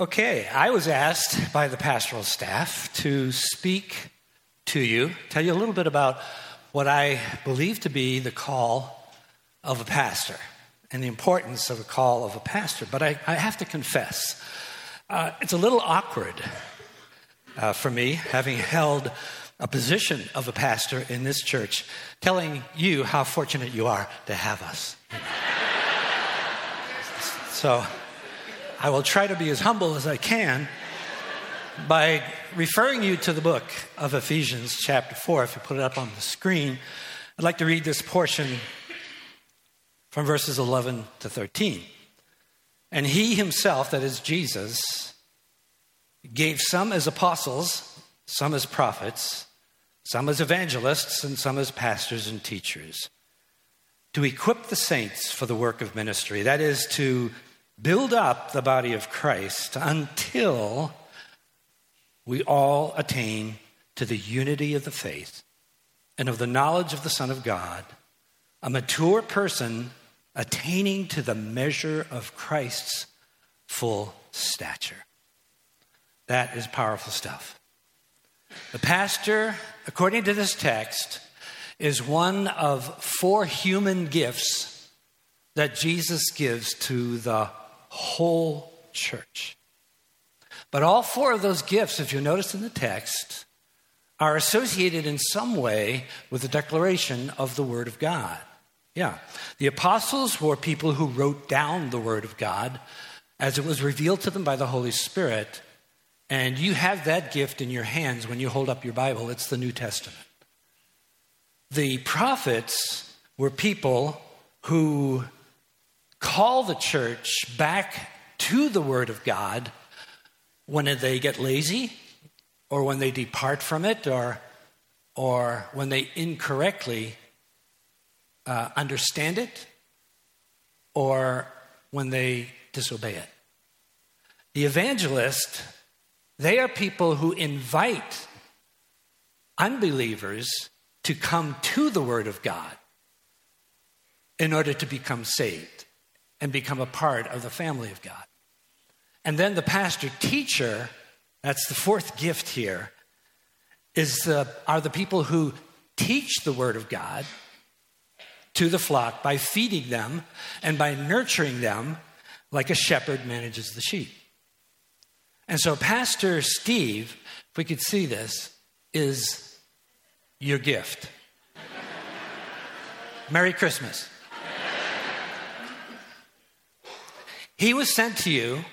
Okay, I was asked by the pastoral staff to speak to you, tell you a little bit about what I believe to be the call of a pastor and the importance of a call of a pastor. But I, I have to confess, uh, it's a little awkward uh, for me, having held a position of a pastor in this church, telling you how fortunate you are to have us. so I will try to be as humble as I can by referring you to the book of Ephesians, chapter 4. If you put it up on the screen, I'd like to read this portion from verses 11 to 13. And he himself, that is Jesus, gave some as apostles, some as prophets, some as evangelists, and some as pastors and teachers, to equip the saints for the work of ministry, that is, to build up the body of Christ until we all attain to the unity of the faith and of the knowledge of the Son of God, a mature person attaining to the measure of Christ's full stature. That is powerful stuff. The pastor, according to this text, is one of four human gifts that Jesus gives to the whole church. But all four of those gifts, if you notice in the text, are associated in some way with the declaration of the Word of God. Yeah. The apostles were people who wrote down the Word of God as it was revealed to them by the Holy Spirit and you have that gift in your hands when you hold up your Bible. It's the New Testament. The prophets were people who call the church back to the Word of God when they get lazy or when they depart from it or, or when they incorrectly uh, understand it or when they disobey it. The evangelist they are people who invite unbelievers to come to the Word of God in order to become saved and become a part of the family of God. And then the pastor teacher, that's the fourth gift here, is the, are the people who teach the Word of God to the flock by feeding them and by nurturing them like a shepherd manages the sheep. And so, Pastor Steve, if we could see this, is your gift. Merry Christmas. He was sent to you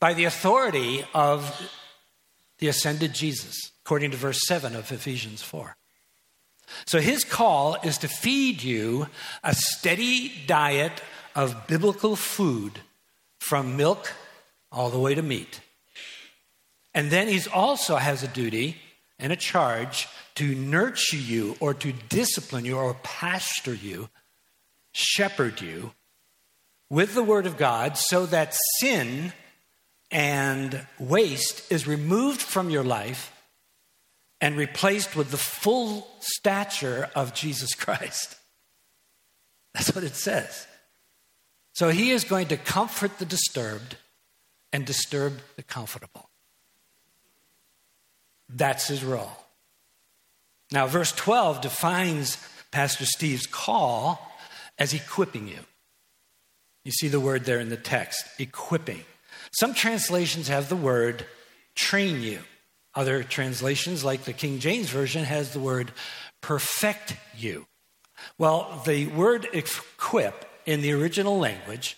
by the authority of the ascended Jesus, according to verse 7 of Ephesians 4. So his call is to feed you a steady diet of biblical food from milk all the way to meat. And then he also has a duty and a charge to nurture you or to discipline you or pasture you, shepherd you with the word of God so that sin and waste is removed from your life and replaced with the full stature of Jesus Christ. That's what it says. So he is going to comfort the disturbed and disturb the comfortable. That's his role. Now, verse 12 defines Pastor Steve's call as equipping you. You see the word there in the text, equipping. Some translations have the word train you. Other translations, like the King James Version, has the word perfect you. Well, the word equip in the original language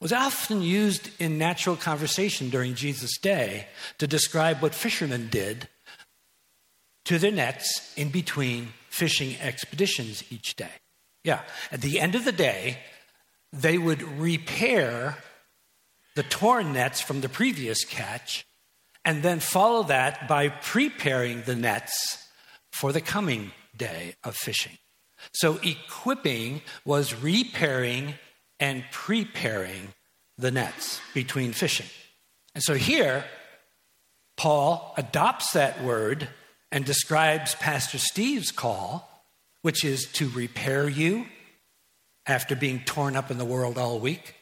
was often used in natural conversation during Jesus' day to describe what fishermen did to their nets in between fishing expeditions each day. Yeah, at the end of the day, they would repair the torn nets from the previous catch and then follow that by preparing the nets for the coming day of fishing. So, equipping was repairing and preparing the nets between fishing. And so here, Paul adopts that word and describes Pastor Steve's call, which is to repair you after being torn up in the world all week,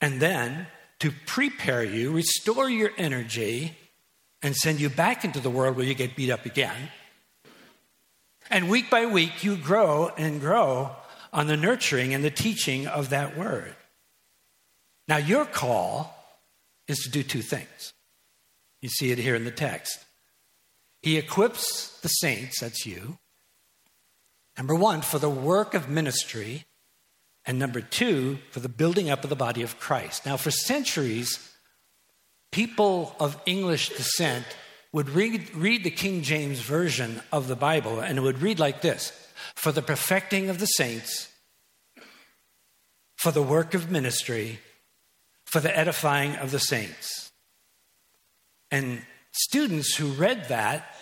and then to prepare you, restore your energy, and send you back into the world where you get beat up again. And week by week, you grow and grow on the nurturing and the teaching of that word. Now, your call is to do two things. You see it here in the text. He equips the saints, that's you, number one, for the work of ministry, and number two, for the building up of the body of Christ. Now, for centuries, people of English descent would read, read the King James Version of the Bible, and it would read like this For the perfecting of the saints, for the work of ministry, for the edifying of the saints. And students who read that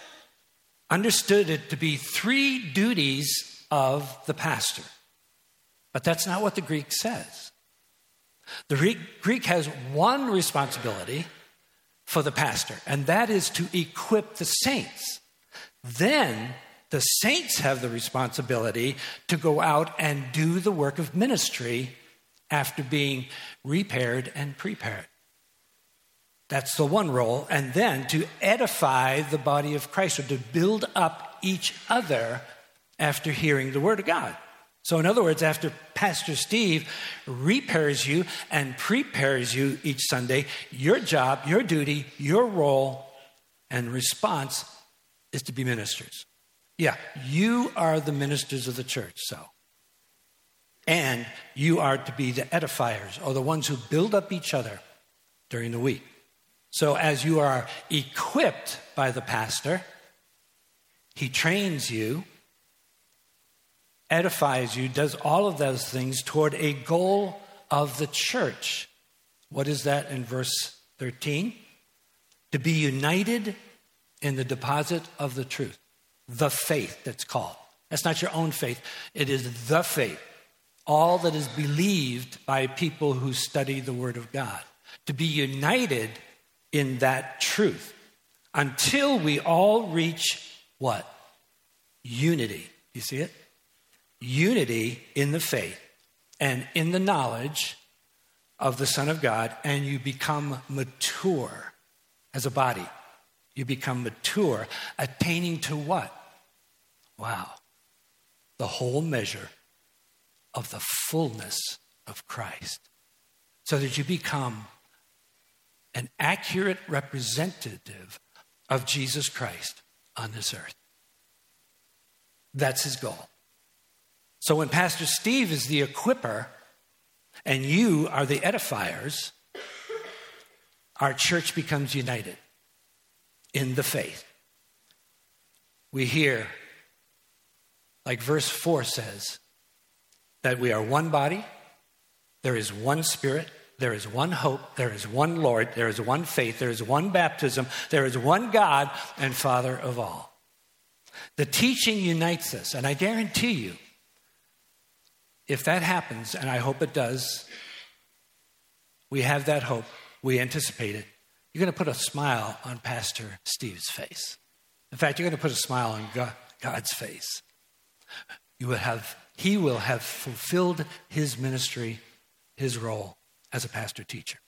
understood it to be three duties of the pastor. But that's not what the Greek says. The Greek has one responsibility for the pastor, and that is to equip the saints. Then the saints have the responsibility to go out and do the work of ministry after being repaired and prepared. That's the one role. And then to edify the body of Christ or to build up each other after hearing the word of God. So, in other words, after Pastor Steve repairs you and prepares you each Sunday, your job, your duty, your role, and response is to be ministers. Yeah, you are the ministers of the church, so. And you are to be the edifiers or the ones who build up each other during the week. So, as you are equipped by the pastor, he trains you, edifies you, does all of those things toward a goal of the church. What is that in verse 13? To be united in the deposit of the truth, the faith that's called. That's not your own faith, it is the faith all that is believed by people who study the Word of God, to be united in that truth until we all reach what? Unity. You see it? Unity in the faith and in the knowledge of the Son of God, and you become mature as a body. You become mature, attaining to what? Wow. The whole measure of the fullness of Christ, so that you become an accurate representative of Jesus Christ on this earth. That's his goal. So when Pastor Steve is the equiper and you are the edifiers, our church becomes united in the faith. We hear, like verse 4 says, that we are one body, there is one spirit, there is one hope, there is one Lord, there is one faith, there is one baptism, there is one God and Father of all. The teaching unites us, and I guarantee you, if that happens, and I hope it does, we have that hope, we anticipate it, you're going to put a smile on Pastor Steve's face. In fact, you're going to put a smile on God's face. You will have he will have fulfilled his ministry, his role as a pastor teacher.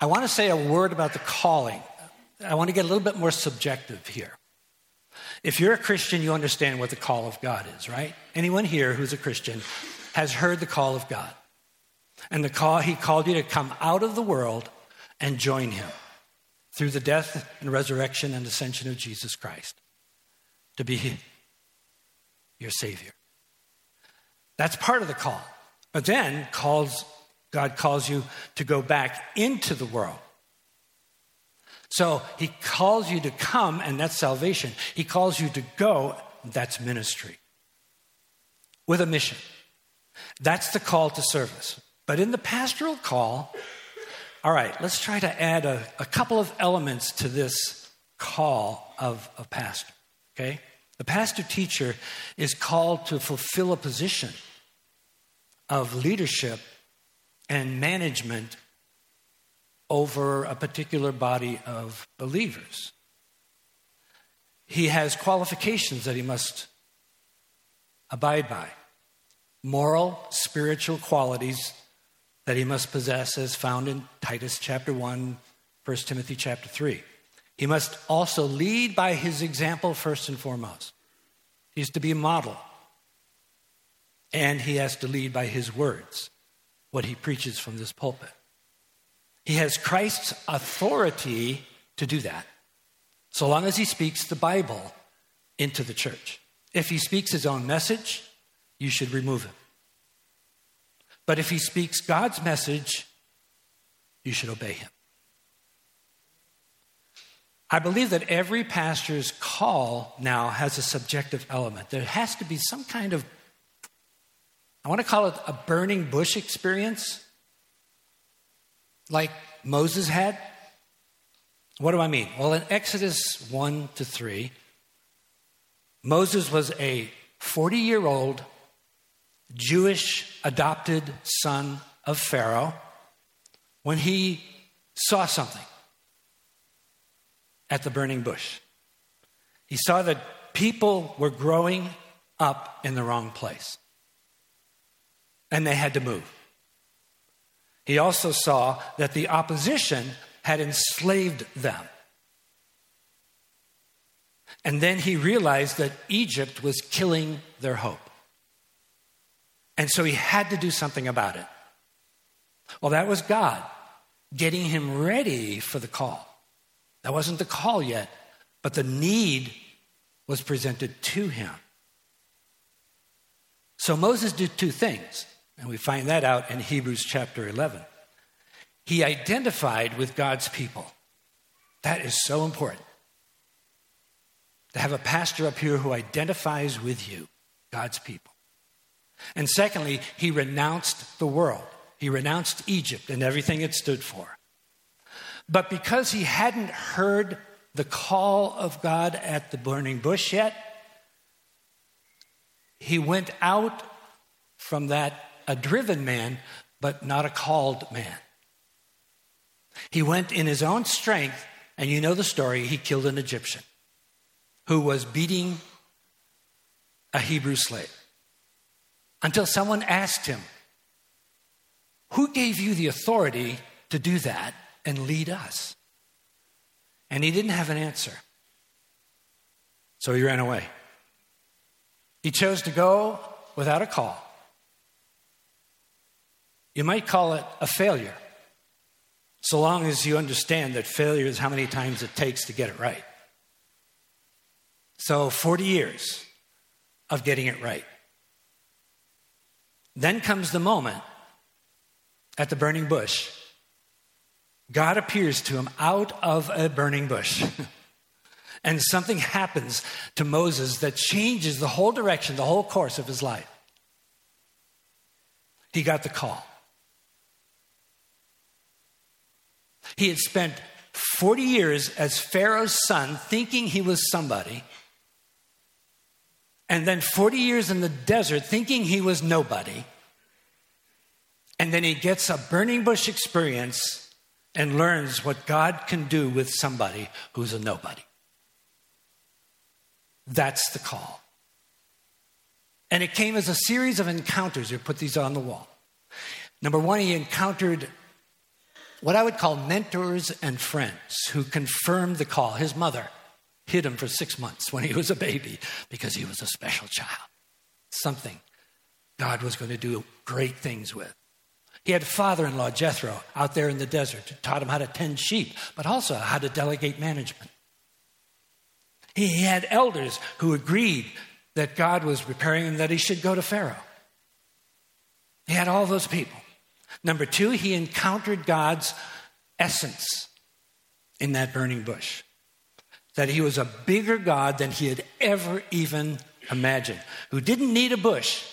I want to say a word about the calling. I want to get a little bit more subjective here. If you're a Christian, you understand what the call of God is, right? Anyone here who's a Christian has heard the call of God. And the call, he called you to come out of the world and join him through the death and resurrection and ascension of Jesus Christ to be your Savior. That's part of the call. But then calls, God calls you to go back into the world. So he calls you to come, and that's salvation. He calls you to go, that's ministry. With a mission. That's the call to service. But in the pastoral call, all right, let's try to add a, a couple of elements to this call of a pastor. Okay? The pastor teacher is called to fulfill a position of leadership and management over a particular body of believers. He has qualifications that he must abide by moral, spiritual qualities that he must possess as found in Titus chapter 1, 1 Timothy chapter 3. He must also lead by his example first and foremost. He's to be a model. And he has to lead by his words, what he preaches from this pulpit. He has Christ's authority to do that, so long as he speaks the Bible into the church. If he speaks his own message, you should remove him. But if he speaks God's message, you should obey him. I believe that every pastor's call now has a subjective element. There has to be some kind of, I want to call it a burning bush experience, like Moses had. What do I mean? Well, in Exodus 1 to 3, Moses was a 40 year old Jewish adopted son of Pharaoh when he saw something at the burning bush. He saw that people were growing up in the wrong place and they had to move. He also saw that the opposition had enslaved them. And then he realized that Egypt was killing their hope. And so he had to do something about it. Well, that was God getting him ready for the call. That wasn't the call yet, but the need was presented to him. So Moses did two things, and we find that out in Hebrews chapter 11. He identified with God's people. That is so important. To have a pastor up here who identifies with you, God's people. And secondly, he renounced the world. He renounced Egypt and everything it stood for. But because he hadn't heard the call of God at the burning bush yet, he went out from that a driven man, but not a called man. He went in his own strength, and you know the story, he killed an Egyptian who was beating a Hebrew slave until someone asked him, Who gave you the authority to do that? and lead us. And he didn't have an answer. So he ran away. He chose to go without a call. You might call it a failure, so long as you understand that failure is how many times it takes to get it right. So, 40 years of getting it right. Then comes the moment at the burning bush God appears to him out of a burning bush. and something happens to Moses that changes the whole direction, the whole course of his life. He got the call. He had spent 40 years as Pharaoh's son thinking he was somebody, and then 40 years in the desert thinking he was nobody. And then he gets a burning bush experience and learns what God can do with somebody who's a nobody. That's the call. And it came as a series of encounters. We put these on the wall. Number one, he encountered what I would call mentors and friends who confirmed the call. His mother hid him for six months when he was a baby because he was a special child. Something God was going to do great things with. He had father in law, Jethro, out there in the desert, who taught him how to tend sheep, but also how to delegate management. He had elders who agreed that God was preparing him that he should go to Pharaoh. He had all those people. Number two, he encountered God's essence in that burning bush. That he was a bigger God than he had ever even imagined, who didn't need a bush,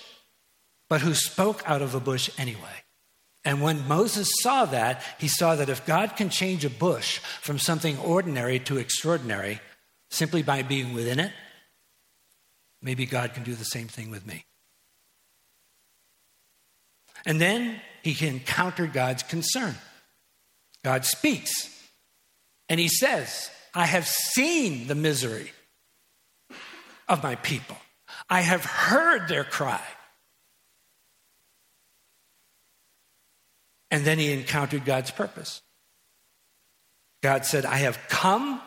but who spoke out of a bush anyway. And when Moses saw that, he saw that if God can change a bush from something ordinary to extraordinary simply by being within it, maybe God can do the same thing with me. And then he encountered God's concern. God speaks, and he says, I have seen the misery of my people, I have heard their cry. And then he encountered God's purpose. God said, I have come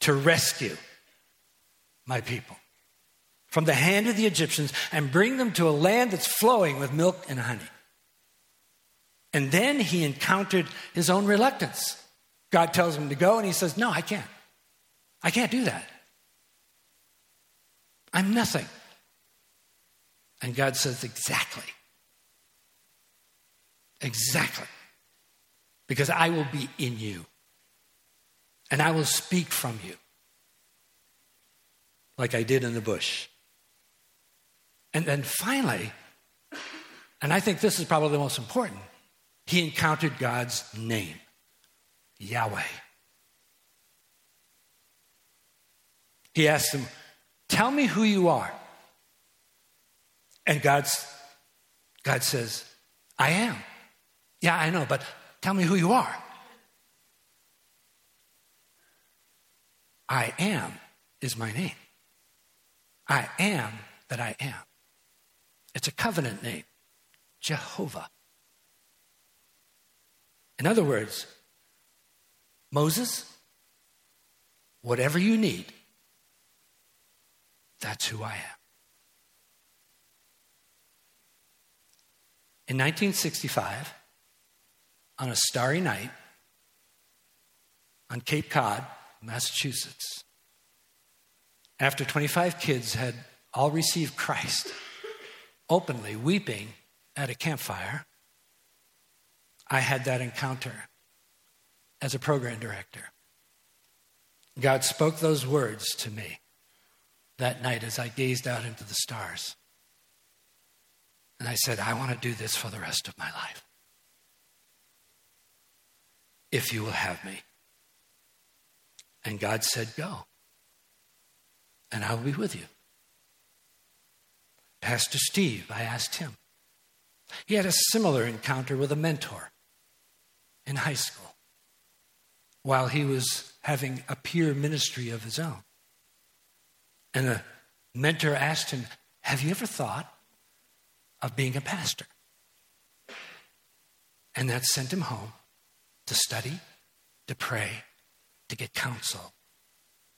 to rescue my people from the hand of the Egyptians and bring them to a land that's flowing with milk and honey. And then he encountered his own reluctance. God tells him to go, and he says, No, I can't. I can't do that. I'm nothing. And God says, Exactly. Exactly. Because I will be in you, and I will speak from you, like I did in the bush. And then finally, and I think this is probably the most important, he encountered God's name Yahweh. He asked him, Tell me who you are. And God's, God says, I am. Yeah, I know, but tell me who you are. I am is my name. I am that I am. It's a covenant name, Jehovah. In other words, Moses, whatever you need, that's who I am. In 1965, on a starry night on Cape Cod, Massachusetts, after 25 kids had all received Christ, openly weeping at a campfire, I had that encounter as a program director. God spoke those words to me that night as I gazed out into the stars. And I said, I want to do this for the rest of my life. If you will have me. And God said, Go. And I will be with you. Pastor Steve, I asked him. He had a similar encounter with a mentor in high school while he was having a peer ministry of his own. And a mentor asked him, Have you ever thought of being a pastor? And that sent him home to study, to pray, to get counsel.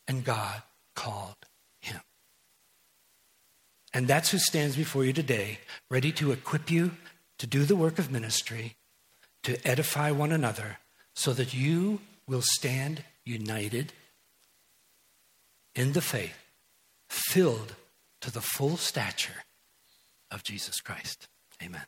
And God called him. And that's who stands before you today, ready to equip you to do the work of ministry, to edify one another, so that you will stand united in the faith, filled to the full stature of Jesus Christ. Amen.